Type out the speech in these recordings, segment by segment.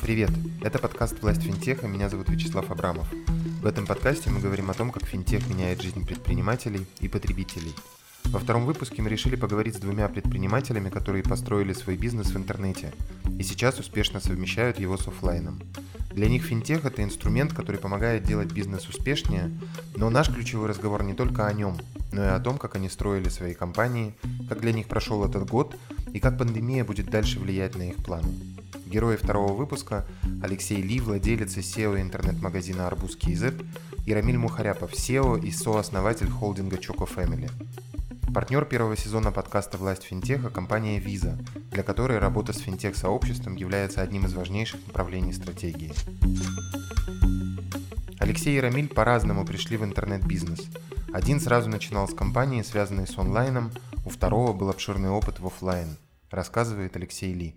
Привет! Это подкаст «Власть финтеха», меня зовут Вячеслав Абрамов. В этом подкасте мы говорим о том, как финтех меняет жизнь предпринимателей и потребителей. Во втором выпуске мы решили поговорить с двумя предпринимателями, которые построили свой бизнес в интернете и сейчас успешно совмещают его с офлайном. Для них финтех – это инструмент, который помогает делать бизнес успешнее, но наш ключевой разговор не только о нем, но и о том, как они строили свои компании, как для них прошел этот год и как пандемия будет дальше влиять на их планы. Герои второго выпуска – Алексей Ли, владелец и SEO интернет-магазина «Арбуз KZ», и Рамиль Мухаряпов, SEO и сооснователь холдинга Choco Family. Партнер первого сезона подкаста «Власть финтеха» – компания Visa, для которой работа с финтех-сообществом является одним из важнейших направлений стратегии. Алексей и Рамиль по-разному пришли в интернет-бизнес. Один сразу начинал с компании, связанной с онлайном, у второго был обширный опыт в офлайн, рассказывает Алексей Ли.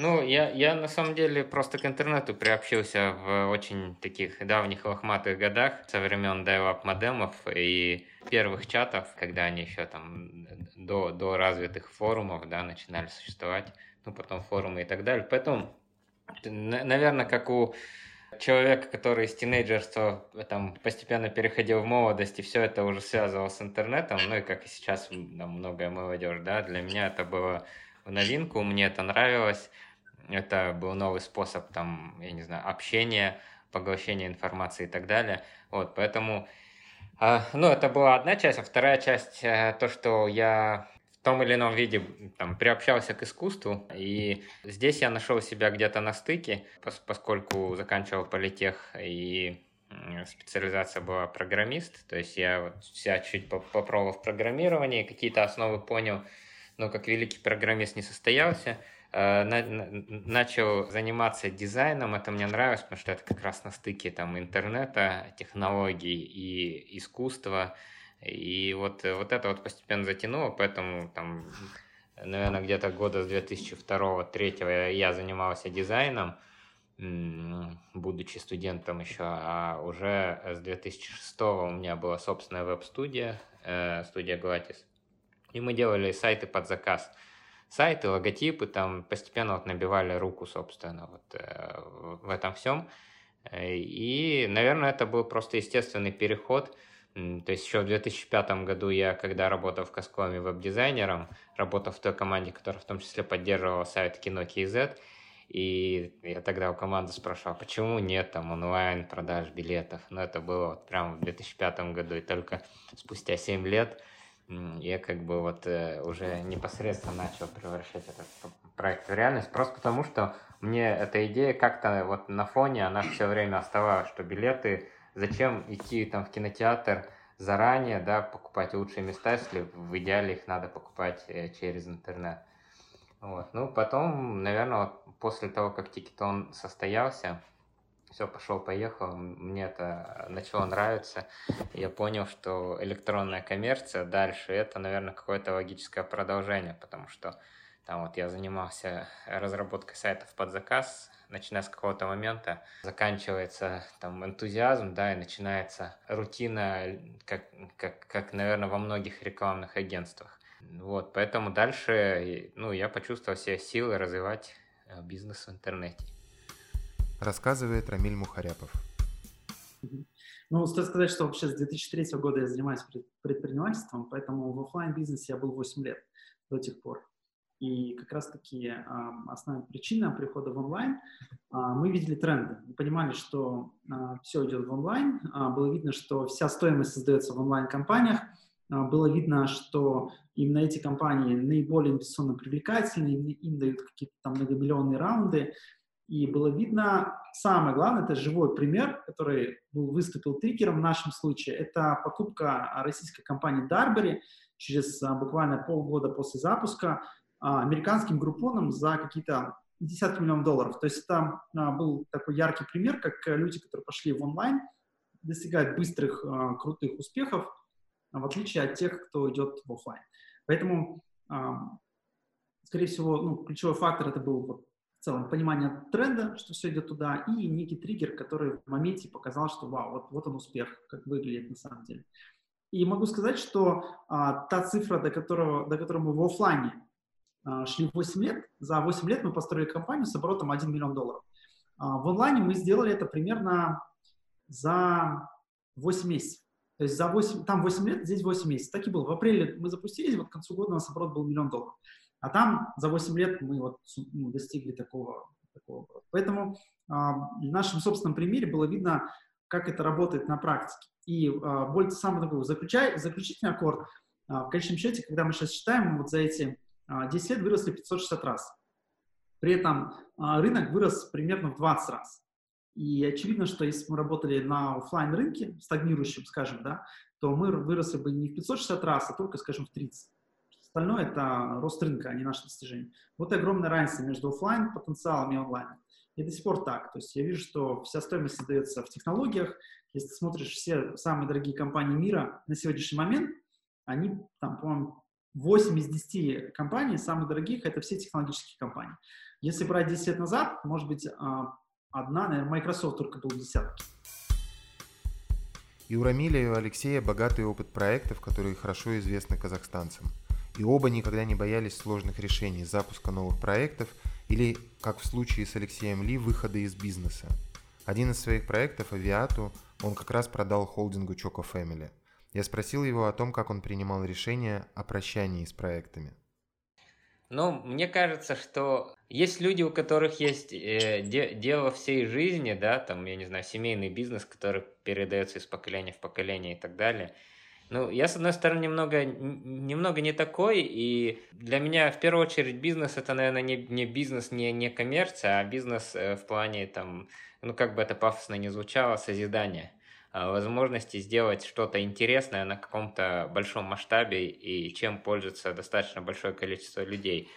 Ну, я, я на самом деле просто к интернету приобщился в очень таких давних лохматых годах, со времен dial модемов и первых чатов, когда они еще там до, до развитых форумов, да, начинали существовать, ну, потом форумы и так далее. Поэтому, наверное, как у человека, который из тинейджерства там постепенно переходил в молодость, и все это уже связывал с интернетом, ну и как и сейчас там, многое молодежь, да, для меня это было в новинку, мне это нравилось. Это был новый способ, там, я не знаю, общения, поглощения информации и так далее. Вот, поэтому, э, ну, это была одна часть, а вторая часть, э, то, что я в том или ином виде там, приобщался к искусству, и здесь я нашел себя где-то на стыке, поскольку заканчивал политех и специализация была программист, то есть я вот себя чуть попробовал в программировании, какие-то основы понял, но как великий программист не состоялся, начал заниматься дизайном, это мне нравилось, потому что это как раз на стыке там интернета, технологий и искусства, и вот, вот это вот постепенно затянуло, поэтому там, наверное, где-то года с 2002-2003 я занимался дизайном, будучи студентом еще, а уже с 2006 у меня была собственная веб-студия, э, студия Glatis, и мы делали сайты под заказ – сайты, логотипы, там постепенно вот набивали руку, собственно, вот э, в этом всем. И, наверное, это был просто естественный переход. То есть еще в 2005 году я, когда работал в Каскоме веб-дизайнером, работал в той команде, которая в том числе поддерживала сайт Кино KZ, и я тогда у команды спрашивал, почему нет там онлайн продаж билетов. Но это было вот прямо в 2005 году, и только спустя 7 лет я как бы вот э, уже непосредственно начал превращать этот проект в реальность, просто потому что мне эта идея как-то вот на фоне, она все время оставалась, что билеты, зачем идти там в кинотеатр заранее, да, покупать лучшие места, если в идеале их надо покупать э, через интернет. Вот. Ну, потом, наверное, вот после того, как Тикетон состоялся, все, пошел-поехал, мне это начало нравиться. Я понял, что электронная коммерция дальше это, наверное, какое-то логическое продолжение, потому что там вот я занимался разработкой сайтов под заказ, начиная с какого-то момента, заканчивается там энтузиазм, да, и начинается рутина, как, как, как, наверное, во многих рекламных агентствах. Вот, поэтому дальше, ну, я почувствовал себе силы развивать э, бизнес в интернете рассказывает Рамиль Мухаряпов. Ну, стоит сказать, что вообще с 2003 года я занимаюсь предпринимательством, поэтому в офлайн бизнесе я был 8 лет до тех пор. И как раз-таки э, основная причина прихода в онлайн, э, мы видели тренды. Мы понимали, что э, все идет в онлайн. Было видно, что вся стоимость создается в онлайн-компаниях. Было видно, что именно эти компании наиболее инвестиционно привлекательны, им дают какие-то там многомиллионные раунды. И было видно, самое главное, это живой пример, который был, выступил триггером в нашем случае. Это покупка российской компании Darberry через а, буквально полгода после запуска а, американским группоном за какие-то десятки миллионов долларов. То есть это а, был такой яркий пример, как люди, которые пошли в онлайн, достигают быстрых, а, крутых успехов, в отличие от тех, кто идет в офлайн. Поэтому, а, скорее всего, ну, ключевой фактор это был вот в целом понимание тренда, что все идет туда, и некий триггер, который в моменте показал, что вау, вот, вот он успех, как выглядит на самом деле. И могу сказать, что а, та цифра, до, которого, до которой мы в офлайне а, шли 8 лет, за 8 лет мы построили компанию с оборотом 1 миллион долларов. А, в онлайне мы сделали это примерно за 8 месяцев. То есть за 8, там 8 лет, здесь 8 месяцев. Так и было. В апреле мы запустились, вот к концу года у нас оборот был миллион долларов. А там за 8 лет мы вот ну, достигли такого, такого. Поэтому э, в нашем собственном примере было видно, как это работает на практике. И э, более самый такой заключай, заключительный аккорд, э, в конечном счете, когда мы сейчас считаем, вот за эти э, 10 лет выросли 560 раз. При этом рынок вырос примерно в 20 раз. И очевидно, что если мы работали на офлайн рынке стагнирующем, скажем, да, то мы выросли бы не в 560 раз, а только, скажем, в 30. Остальное – это рост рынка, а не наше достижение. Вот огромная разница между офлайн потенциалом и онлайн. И до сих пор так. То есть я вижу, что вся стоимость создается в технологиях. Если ты смотришь все самые дорогие компании мира на сегодняшний момент, они там, по-моему, 8 из 10 компаний самых дорогих – это все технологические компании. Если брать 10 лет назад, может быть, а, одна, наверное, Microsoft только был десятки. И у Рамиля и у Алексея богатый опыт проектов, которые хорошо известны казахстанцам. И оба никогда не боялись сложных решений, запуска новых проектов или, как в случае с Алексеем Ли, выхода из бизнеса. Один из своих проектов, Авиату, он как раз продал холдингу Choco Family. Я спросил его о том, как он принимал решение о прощании с проектами. Ну, мне кажется, что есть люди, у которых есть э, де, дело всей жизни, да, там, я не знаю, семейный бизнес, который передается из поколения в поколение и так далее. Ну, я, с одной стороны, немного, немного не такой, и для меня, в первую очередь, бизнес – это, наверное, не, не бизнес, не, не коммерция, а бизнес э, в плане, там, ну, как бы это пафосно не звучало, созидания. А, возможности сделать что-то интересное на каком-то большом масштабе и чем пользуется достаточно большое количество людей.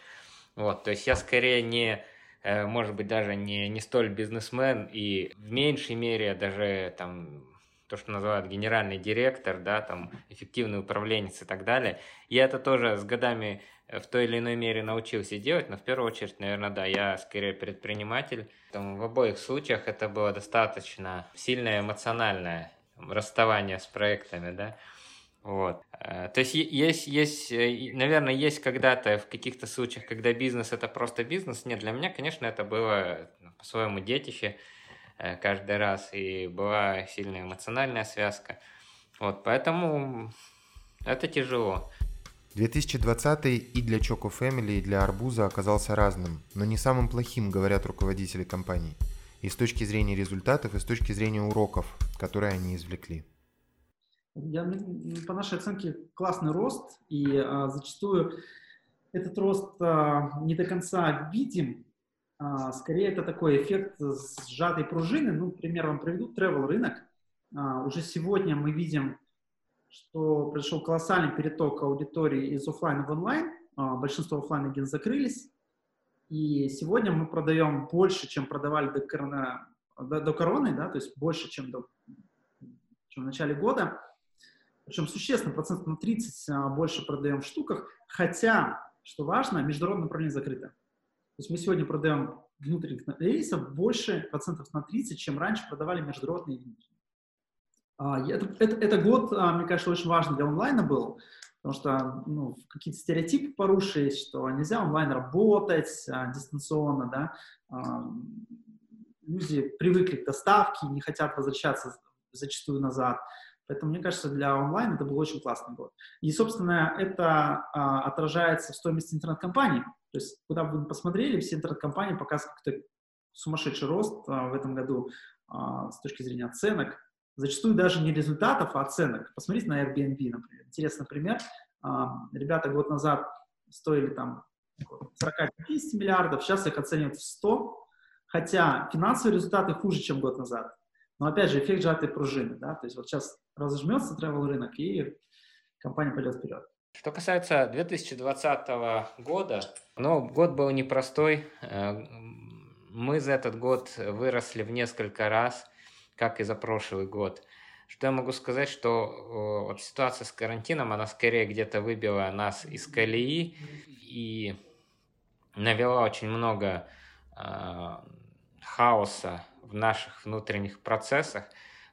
Вот, то есть я скорее не, э, может быть, даже не, не столь бизнесмен и в меньшей мере даже там то, что называют генеральный директор, да, там эффективный управленец и так далее. Я это тоже с годами э, в той или иной мере научился делать, но в первую очередь, наверное, да, я скорее предприниматель. Там, в обоих случаях это было достаточно сильное эмоциональное расставание с проектами, да. Вот. Э, то есть есть, есть, э, наверное, есть когда-то в каких-то случаях, когда бизнес это просто бизнес. Нет, для меня, конечно, это было по-своему детище каждый раз, и была сильная эмоциональная связка. Вот, поэтому это тяжело. 2020 и для Choco Family, и для Арбуза оказался разным, но не самым плохим, говорят руководители компаний. И с точки зрения результатов, и с точки зрения уроков, которые они извлекли. Я, по нашей оценке, классный рост, и а, зачастую этот рост а, не до конца видим. А, скорее, это такой эффект сжатой пружины. Ну, пример вам приведу. Travel рынок. А, уже сегодня мы видим что произошел колоссальный переток аудитории из офлайна в онлайн. А, большинство офлайн агентов закрылись. И сегодня мы продаем больше, чем продавали до, корона, до, до короны, да, то есть больше, чем, до, чем в начале года. Причем существенно, процентов на 30 а, больше продаем в штуках. Хотя, что важно, международное направление закрыто. То есть мы сегодня продаем внутренних рейсов больше процентов на 30, чем раньше продавали международные внутренние. А, это, это, это год, а, мне кажется, очень важный для онлайна был, потому что ну, какие-то стереотипы порушились, что нельзя онлайн работать а, дистанционно, да, а, люди привыкли к доставке, не хотят возвращаться зачастую назад. Поэтому, мне кажется, для онлайн это был очень классный год. И, собственно, это а, отражается в стоимости интернет-компаний. То есть, куда бы вы посмотрели, все интернет-компании показывают какой-то сумасшедший рост а, в этом году а, с точки зрения оценок зачастую даже не результатов, а оценок. Посмотрите на Airbnb, например. Интересный пример. Ребята год назад стоили там 40-50 миллиардов, сейчас их оценивают в 100, хотя финансовые результаты хуже, чем год назад. Но опять же, эффект сжатой пружины, да, то есть вот сейчас разожмется travel рынок, и компания пойдет вперед. Что касается 2020 года, ну, год был непростой. Э, мы за этот год выросли в несколько раз как и за прошлый год. Что я могу сказать, что вот ситуация с карантином, она скорее где-то выбила нас из колеи и навела очень много э, хаоса в наших внутренних процессах.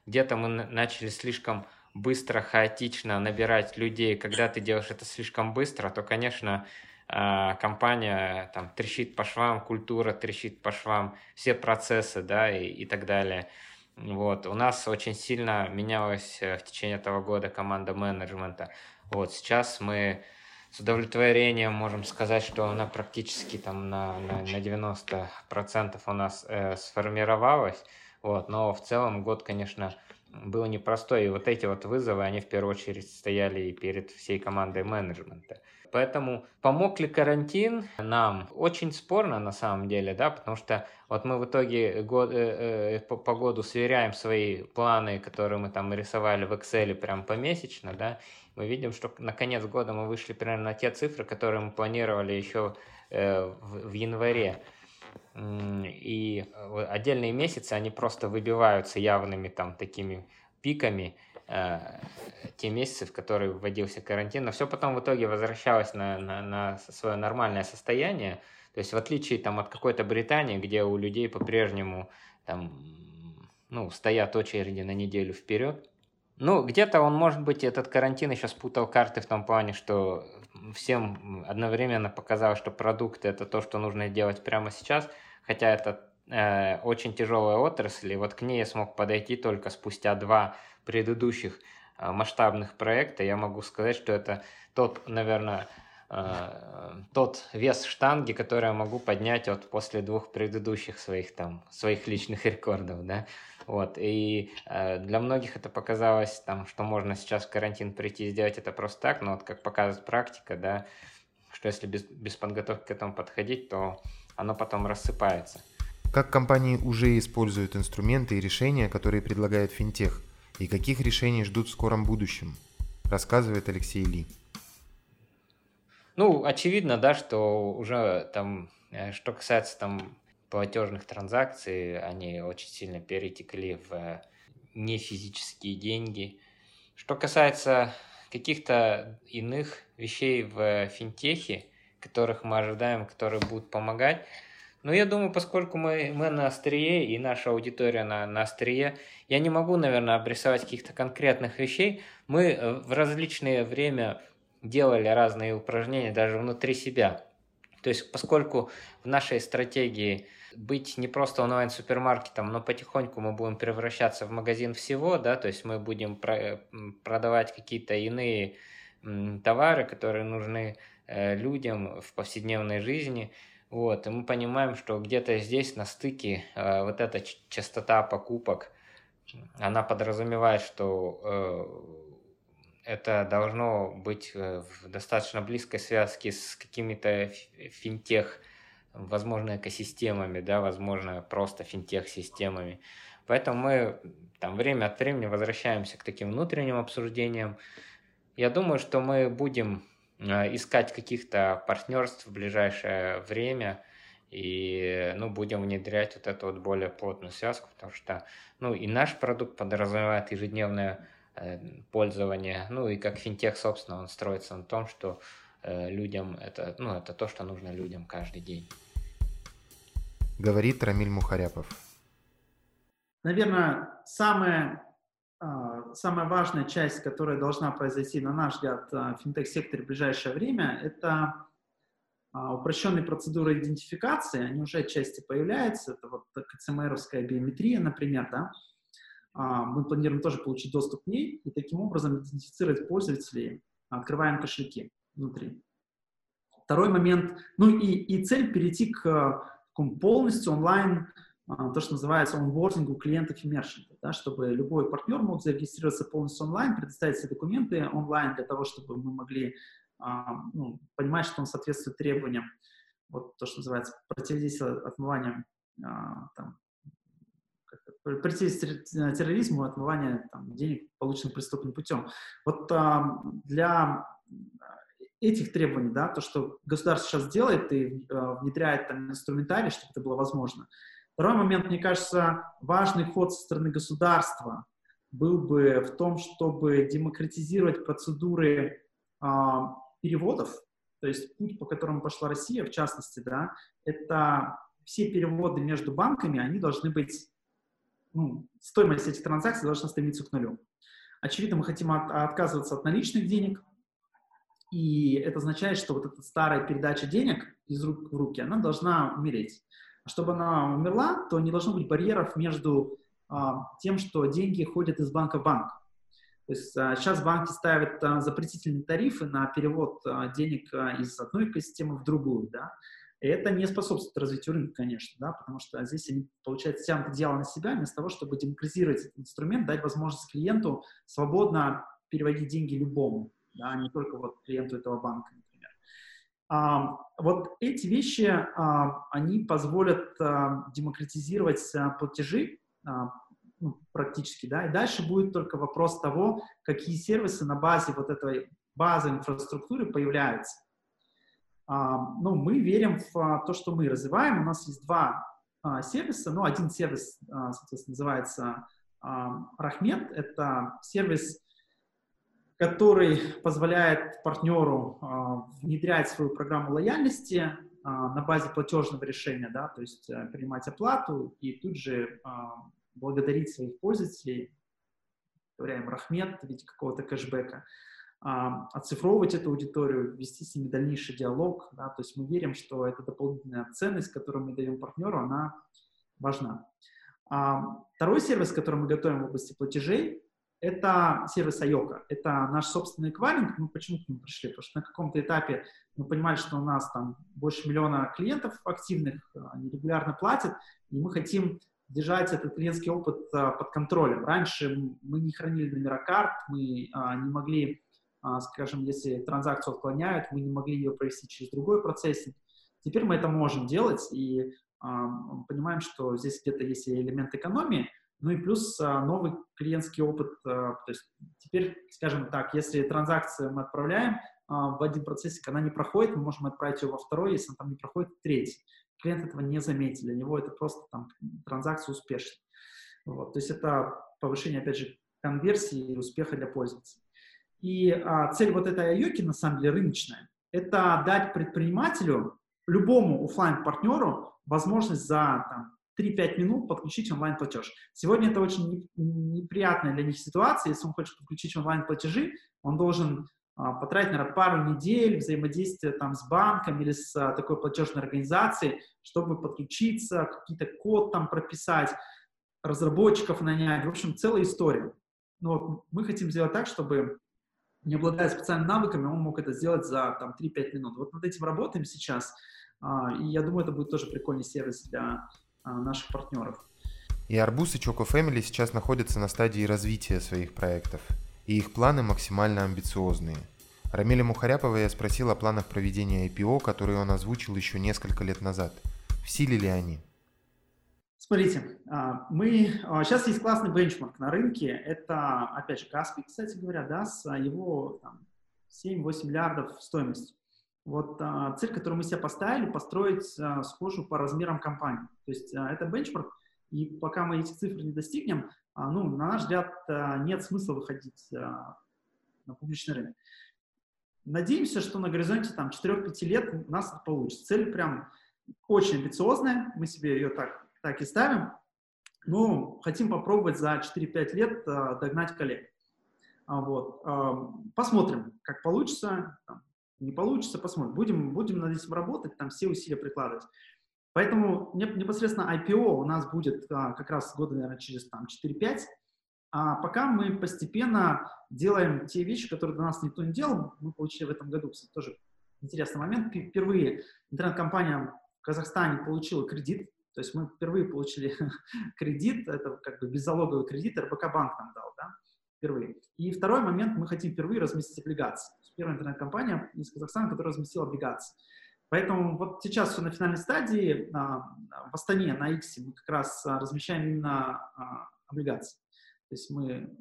Где-то мы начали слишком быстро, хаотично набирать людей. Когда ты делаешь это слишком быстро, то, конечно, э, компания там трещит по швам, культура трещит по швам, все процессы, да, и, и так далее. Вот. У нас очень сильно менялась э, в течение этого года команда менеджмента. Вот. Сейчас мы с удовлетворением можем сказать, что она практически там на, на, на 90% у нас э, сформировалась. Вот. Но в целом год, конечно, был непростой. И вот эти вот вызовы, они в первую очередь стояли и перед всей командой менеджмента. Поэтому помог ли карантин нам? Очень спорно на самом деле, да, потому что вот мы в итоге год, э, э, по, по году сверяем свои планы, которые мы там рисовали в Excel прям помесячно, да, мы видим, что на конец года мы вышли примерно на те цифры, которые мы планировали еще э, в, в январе. И отдельные месяцы, они просто выбиваются явными там такими пиками, э, те месяцы, в которые вводился карантин, но все потом в итоге возвращалось на, на, на свое нормальное состояние. То есть в отличие там, от какой-то Британии, где у людей по-прежнему там, ну, стоят очереди на неделю вперед, ну, где-то он, может быть, этот карантин еще спутал карты в том плане, что всем одновременно показал, что продукты это то, что нужно делать прямо сейчас, хотя это э, очень тяжелая отрасль, и вот к ней я смог подойти только спустя два предыдущих э, масштабных проекта. Я могу сказать, что это тот, наверное, тот вес штанги, который я могу поднять вот после двух предыдущих своих там своих личных рекордов, да. Вот, и э, для многих это показалось, там, что можно сейчас в карантин прийти и сделать это просто так, но вот как показывает практика, да, что если без, без подготовки к этому подходить, то оно потом рассыпается. Как компании уже используют инструменты и решения, которые предлагает финтех, и каких решений ждут в скором будущем, рассказывает Алексей Ли. Ну, очевидно, да, что уже там, э, что касается там платежных транзакций, они очень сильно перетекли в нефизические деньги. Что касается каких-то иных вещей в финтехе, которых мы ожидаем, которые будут помогать, ну, я думаю, поскольку мы, мы на острие, и наша аудитория на, на острие, я не могу, наверное, обрисовать каких-то конкретных вещей. Мы э, в различное время делали разные упражнения даже внутри себя. То есть, поскольку в нашей стратегии быть не просто онлайн-супермаркетом, но потихоньку мы будем превращаться в магазин всего, да, то есть мы будем про продавать какие-то иные товары, которые нужны э, людям в повседневной жизни. Вот, и мы понимаем, что где-то здесь на стыке э, вот эта частота покупок, она подразумевает, что э, это должно быть в достаточно близкой связке с какими-то финтех возможно, экосистемами, да, возможно, просто финтех-системами. Поэтому мы там время от времени возвращаемся к таким внутренним обсуждениям. Я думаю, что мы будем э, искать каких-то партнерств в ближайшее время и ну, будем внедрять вот эту вот более плотную связку, потому что ну, и наш продукт подразумевает ежедневное э, пользование, ну и как финтех, собственно, он строится на том, что э, людям это, ну, это то, что нужно людям каждый день. Говорит Рамиль Мухаряпов. Наверное, самая, а, самая важная часть, которая должна произойти, на наш взгляд, в финтех-секторе в ближайшее время, это а, упрощенные процедуры идентификации, они уже отчасти появляются, это вот КЦМРовская биометрия, например, да, а, мы планируем тоже получить доступ к ней и таким образом идентифицировать пользователей, открываем кошельки внутри. Второй момент, ну и, и цель перейти к таком полностью онлайн, а, то, что называется онбордингу клиентов и мерчантов, да, чтобы любой партнер мог зарегистрироваться полностью онлайн, предоставить все документы онлайн для того, чтобы мы могли а, ну, понимать, что он соответствует требованиям, вот то, что называется противодействие отмывания а, там, противодействие терроризму, отмывание там, денег, полученных преступным путем. Вот а, для этих требований, да, то, что государство сейчас делает и э, внедряет там инструментарий, чтобы это было возможно. Второй момент, мне кажется, важный ход со стороны государства был бы в том, чтобы демократизировать процедуры э, переводов, то есть путь, по которому пошла Россия, в частности, да, это все переводы между банками, они должны быть, ну, стоимость этих транзакций должна стремиться к нулю. Очевидно, мы хотим от, отказываться от наличных денег, и это означает, что вот эта старая передача денег из рук в руки, она должна умереть. А чтобы она умерла, то не должно быть барьеров между а, тем, что деньги ходят из банка в банк. То есть а, сейчас банки ставят а, запретительные тарифы на перевод а, денег а, из одной системы в другую, да. Это не способствует развитию рынка, конечно, да, потому что здесь они, получается, тянут одеяло на себя вместо того, чтобы демократизировать этот инструмент, дать возможность клиенту свободно переводить деньги любому, да, а не только вот клиенту этого банка, например. А, вот эти вещи, а, они позволят а, демократизировать а, платежи а, ну, практически, да, и дальше будет только вопрос того, какие сервисы на базе вот этой базы инфраструктуры появляются. А, ну, мы верим в а, то, что мы развиваем. У нас есть два а, сервиса. Ну, один сервис, соответственно, называется Рахмет. Это сервис, который позволяет партнеру внедрять свою программу лояльности на базе платежного решения, да, то есть э, принимать оплату и тут же благодарить своих пользователей, говоря им Рахмет в какого-то кэшбэка оцифровывать эту аудиторию, вести с ними дальнейший диалог. Да, то есть мы верим, что эта дополнительная ценность, которую мы даем партнеру, она важна. Второй сервис, который мы готовим в области платежей, это сервис Айока. Это наш собственный эквайринг. Мы почему к нему пришли? Потому что на каком-то этапе мы понимали, что у нас там больше миллиона клиентов активных, они регулярно платят, и мы хотим держать этот клиентский опыт а, под контролем. Раньше мы не хранили номера карт, мы а, не могли а, скажем, если транзакцию отклоняют, мы не могли ее провести через другой процессинг. Теперь мы это можем делать и а, понимаем, что здесь где-то есть элемент экономии, ну и плюс а, новый клиентский опыт. То есть теперь, скажем так, если транзакцию мы отправляем в один процессик, она не проходит, мы можем отправить ее во второй, если она там не проходит, в третий. Клиент этого не заметил, для него это просто там транзакция успешна. Вот. То есть это повышение, опять же, конверсии и успеха для пользователя. И а, цель вот этой Айоки, на самом деле, рыночная. Это дать предпринимателю, любому офлайн партнеру возможность за там, 3-5 минут подключить онлайн-платеж. Сегодня это очень неприятная для них ситуация. Если он хочет подключить онлайн-платежи, он должен а, потратить, наверное, пару недель взаимодействия там, с банком или с а, такой платежной организацией, чтобы подключиться, какие-то код там прописать, разработчиков нанять. В общем, целая история. Но мы хотим сделать так, чтобы не обладая специальными навыками, он мог это сделать за там, 3-5 минут. Вот над этим работаем сейчас, а, и я думаю, это будет тоже прикольный сервис для а, наших партнеров. И Арбуз и Choco Family сейчас находятся на стадии развития своих проектов, и их планы максимально амбициозные. Рамиля Мухаряпова я спросил о планах проведения IPO, которые он озвучил еще несколько лет назад. В силе ли они? Смотрите, а, мы, сейчас а, есть классный бенчмарк на рынке, это, опять же, Каспий, кстати говоря, да, с его 7-8 миллиардов стоимости. Вот а, цель, которую мы себе поставили, построить схожую по размерам компании. То есть это бенчмарк, и пока мы эти цифры не достигнем, ну, на наш взгляд, нет смысла выходить на публичный рынок. Надеемся, что на горизонте там 4-5 лет у нас это получится. Цель прям очень амбициозная, мы себе ее так так и ставим. Ну, хотим попробовать за 4-5 лет э, догнать коллег. А, вот. Э, посмотрим, как получится. Там, не получится, посмотрим. Будем, будем над этим работать, там все усилия прикладывать. Поэтому непосредственно IPO у нас будет а, как раз года, наверное, через там, 4-5. А пока мы постепенно делаем те вещи, которые до нас никто не делал. Мы получили в этом году, кстати, тоже интересный момент. Впервые интернет-компания в Казахстане получила кредит то есть мы впервые получили кредит, это как бы беззалоговый кредит, РБК банк нам дал, да, впервые. И второй момент, мы хотим впервые разместить облигации. Первая интернет-компания из Казахстана, которая разместила облигации. Поэтому вот сейчас все на финальной стадии. А, в Астане, на X мы как раз а, размещаем именно а, облигации. То есть мы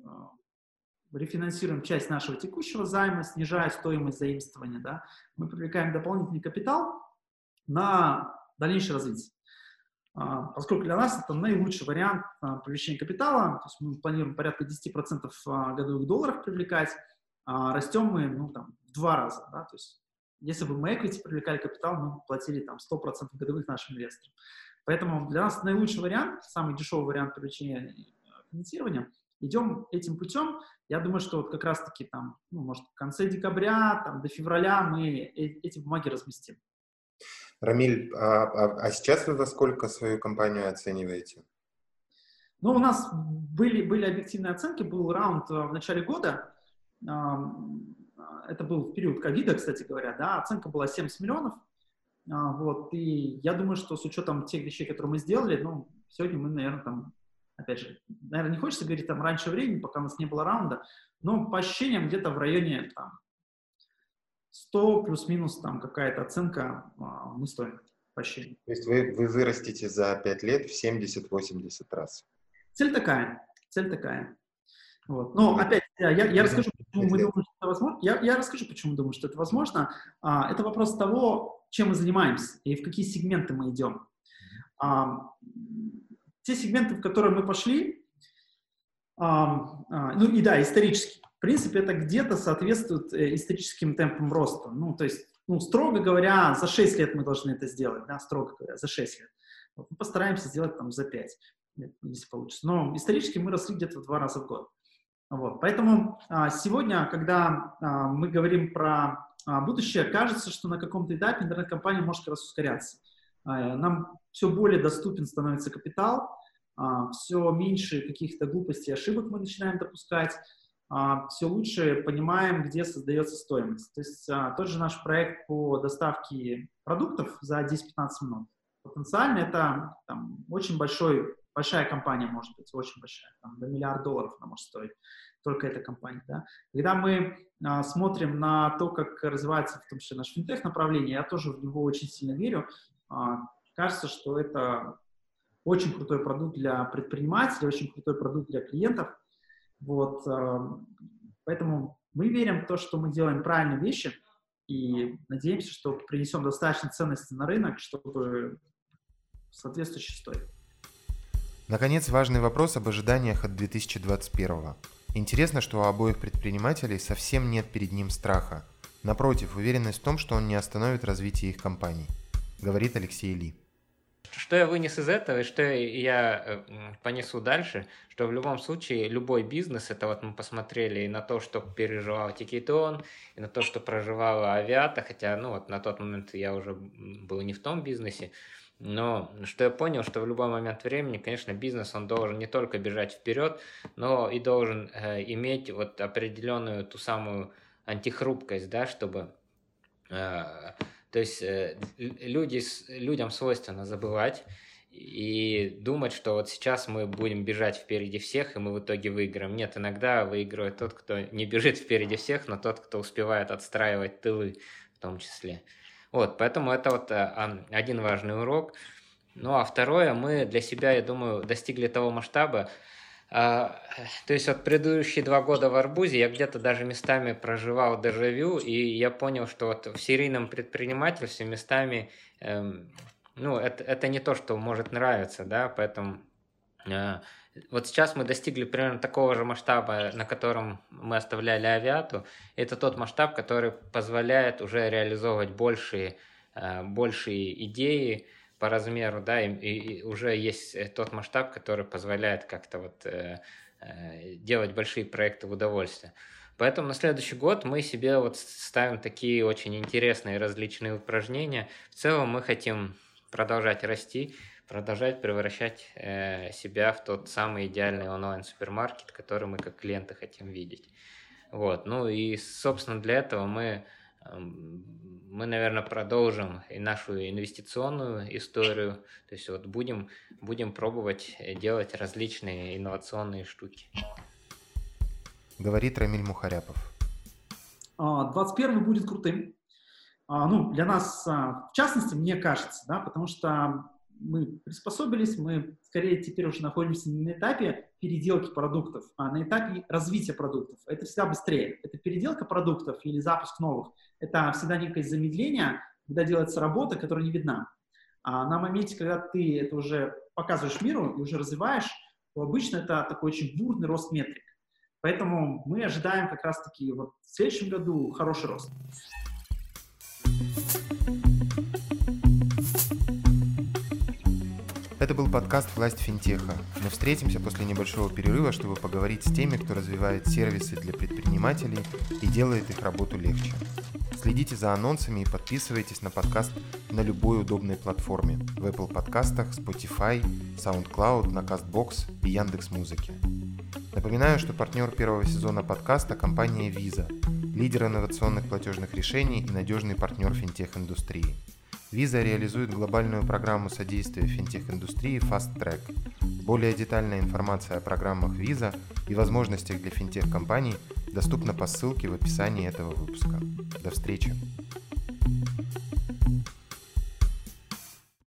рефинансируем часть нашего текущего займа, снижая стоимость заимствования. Да? Мы привлекаем дополнительный капитал на дальнейшее развитие. А, поскольку для нас это наилучший вариант а, привлечения капитала, то есть мы планируем порядка 10% а, годовых долларов привлекать, растем мы ну, там, в два раза. Да? То есть если бы мы equity привлекали капитал, мы бы платили там, 100% годовых нашим инвесторам. Поэтому для нас наилучший вариант, самый дешевый вариант привлечения финансирования, идем этим путем. Я думаю, что вот как раз-таки там, ну, может, в конце декабря, там, до февраля мы эти бумаги разместим. Рамиль, а, а, а сейчас вы во сколько свою компанию оцениваете? Ну, у нас были, были объективные оценки, был раунд э, в начале года, это был в период ковида, кстати говоря, да, оценка была 70 миллионов, а, вот, и я думаю, что с учетом тех вещей, которые мы сделали, ну, сегодня мы, наверное, там, опять же, наверное, не хочется говорить там раньше времени, пока у нас не было раунда, но по ощущениям где-то в районе там 100 плюс-минус там какая-то оценка а, мы стоим по ощущениям. То есть вы, вы вырастете за 5 лет в 70-80 раз? Цель такая, цель такая. Вот. Но опять, я, я расскажу, почему мы думаем, что это возможно. Я, я расскажу, почему думаю, что это возможно. А, это вопрос того, чем мы занимаемся и в какие сегменты мы идем. А, те сегменты, в которые мы пошли, а, а, ну и да, исторически. В принципе, это где-то соответствует э, историческим темпам роста. Ну, то есть, ну, строго говоря, за 6 лет мы должны это сделать, да, строго говоря, за 6 лет. Вот, мы постараемся сделать там за 5, если получится. Но исторически мы росли где-то в два раза в год. Вот. Поэтому а, сегодня, когда а, мы говорим про а, будущее, кажется, что на каком-то этапе интернет-компания может как раз ускоряться. А, нам все более доступен становится капитал, а, все меньше каких-то глупостей, ошибок мы начинаем допускать, все лучше понимаем, где создается стоимость. То есть а, тот же наш проект по доставке продуктов за 10-15 минут. Потенциально это там, очень большой большая компания может быть, очень большая, там, до миллиарда долларов она может стоить, только эта компания, да. Когда мы а, смотрим на то, как развивается в том числе наш финтех направление, я тоже в него очень сильно верю, а, кажется, что это очень крутой продукт для предпринимателей, очень крутой продукт для клиентов, вот, а, поэтому мы верим в то, что мы делаем правильные вещи, и надеемся, что принесем достаточно ценности на рынок, чтобы соответствующий стоит. Наконец, важный вопрос об ожиданиях от 2021. Интересно, что у обоих предпринимателей совсем нет перед ним страха. Напротив, уверенность в том, что он не остановит развитие их компаний, говорит Алексей Ли. Что я вынес из этого и что я э, понесу дальше, что в любом случае любой бизнес, это вот мы посмотрели и на то, что переживал Тикетон, и на то, что проживала Авиата, хотя ну вот на тот момент я уже был не в том бизнесе, но что я понял, что в любой момент времени, конечно, бизнес, он должен не только бежать вперед, но и должен э, иметь вот определенную ту самую антихрупкость, да, чтобы... Э, то есть э, люди, людям свойственно забывать и думать, что вот сейчас мы будем бежать впереди всех, и мы в итоге выиграем. Нет, иногда выигрывает тот, кто не бежит впереди всех, но тот, кто успевает отстраивать тылы в том числе. Вот, поэтому это вот э, один важный урок. Ну, а второе, мы для себя, я думаю, достигли того масштаба, а, то есть вот предыдущие два года в Арбузе я где-то даже местами проживал дежавю, и я понял, что вот в серийном предпринимательстве местами, эм, ну, это, это не то, что может нравиться, да, поэтому э, вот сейчас мы достигли примерно такого же масштаба, на котором мы оставляли авиату. Это тот масштаб, который позволяет уже реализовывать большие, э, большие идеи по размеру, да, и, и уже есть э, тот масштаб, который позволяет как-то вот э, делать большие проекты в удовольствие. Поэтому на следующий год мы себе вот ставим такие очень интересные различные упражнения. В целом мы хотим продолжать расти, продолжать превращать э, себя в тот самый идеальный онлайн-супермаркет, который мы как клиенты хотим видеть. Вот. Ну и, собственно, для этого мы, э, мы, наверное, продолжим и нашу инвестиционную историю. То есть вот будем, будем пробовать делать различные инновационные штуки. Говорит Рамиль Мухаряпов. 21 а, будет крутым. А, ну, для нас, а, в частности, мне кажется, да, потому что мы приспособились, мы скорее теперь уже находимся не на этапе переделки продуктов, а на этапе развития продуктов. Это всегда быстрее. Это переделка продуктов или запуск новых. Это всегда некое замедление, когда делается работа, которая не видна. А на моменте, когда ты это уже показываешь миру и уже развиваешь, то обычно это такой очень бурный рост метрик. Поэтому мы ожидаем как раз-таки вот в следующем году хороший рост. Это был подкаст «Власть финтеха». Мы встретимся после небольшого перерыва, чтобы поговорить с теми, кто развивает сервисы для предпринимателей и делает их работу легче. Следите за анонсами и подписывайтесь на подкаст на любой удобной платформе в Apple подкастах, Spotify, SoundCloud, на CastBox и Яндекс.Музыке. Напоминаю, что партнер первого сезона подкаста – компания Visa, лидер инновационных платежных решений и надежный партнер финтех-индустрии. Visa реализует глобальную программу содействия финтех-индустрии Fast Track. Более детальная информация о программах Visa и возможностях для финтех-компаний доступна по ссылке в описании этого выпуска. До встречи!